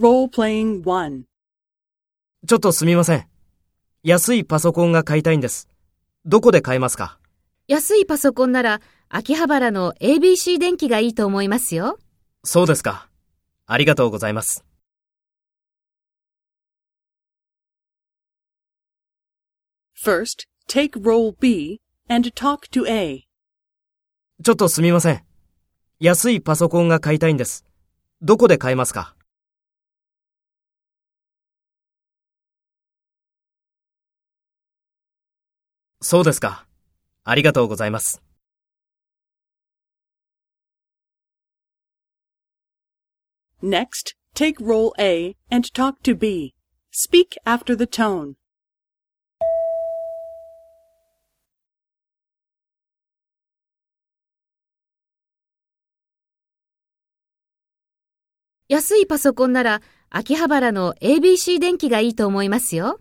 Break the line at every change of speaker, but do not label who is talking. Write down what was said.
Role-playing 1.
ちょっとすみません。安いパソコンが買いたいんです。どこで買えますか？
安いパソコンなら、秋葉原の ABC 電機がいいと思いますよ。
そうですか。ありがとうございます。
First, take role B and talk to A.
ちょっとすみません。安いパソコンが買いたいんです。どこで買えますか？そうですか。ありがとうございます。
Next, take role A and talk to B. Speak after the tone.
安いパソコンなら、秋葉原の ABC 電機がいいと思いますよ。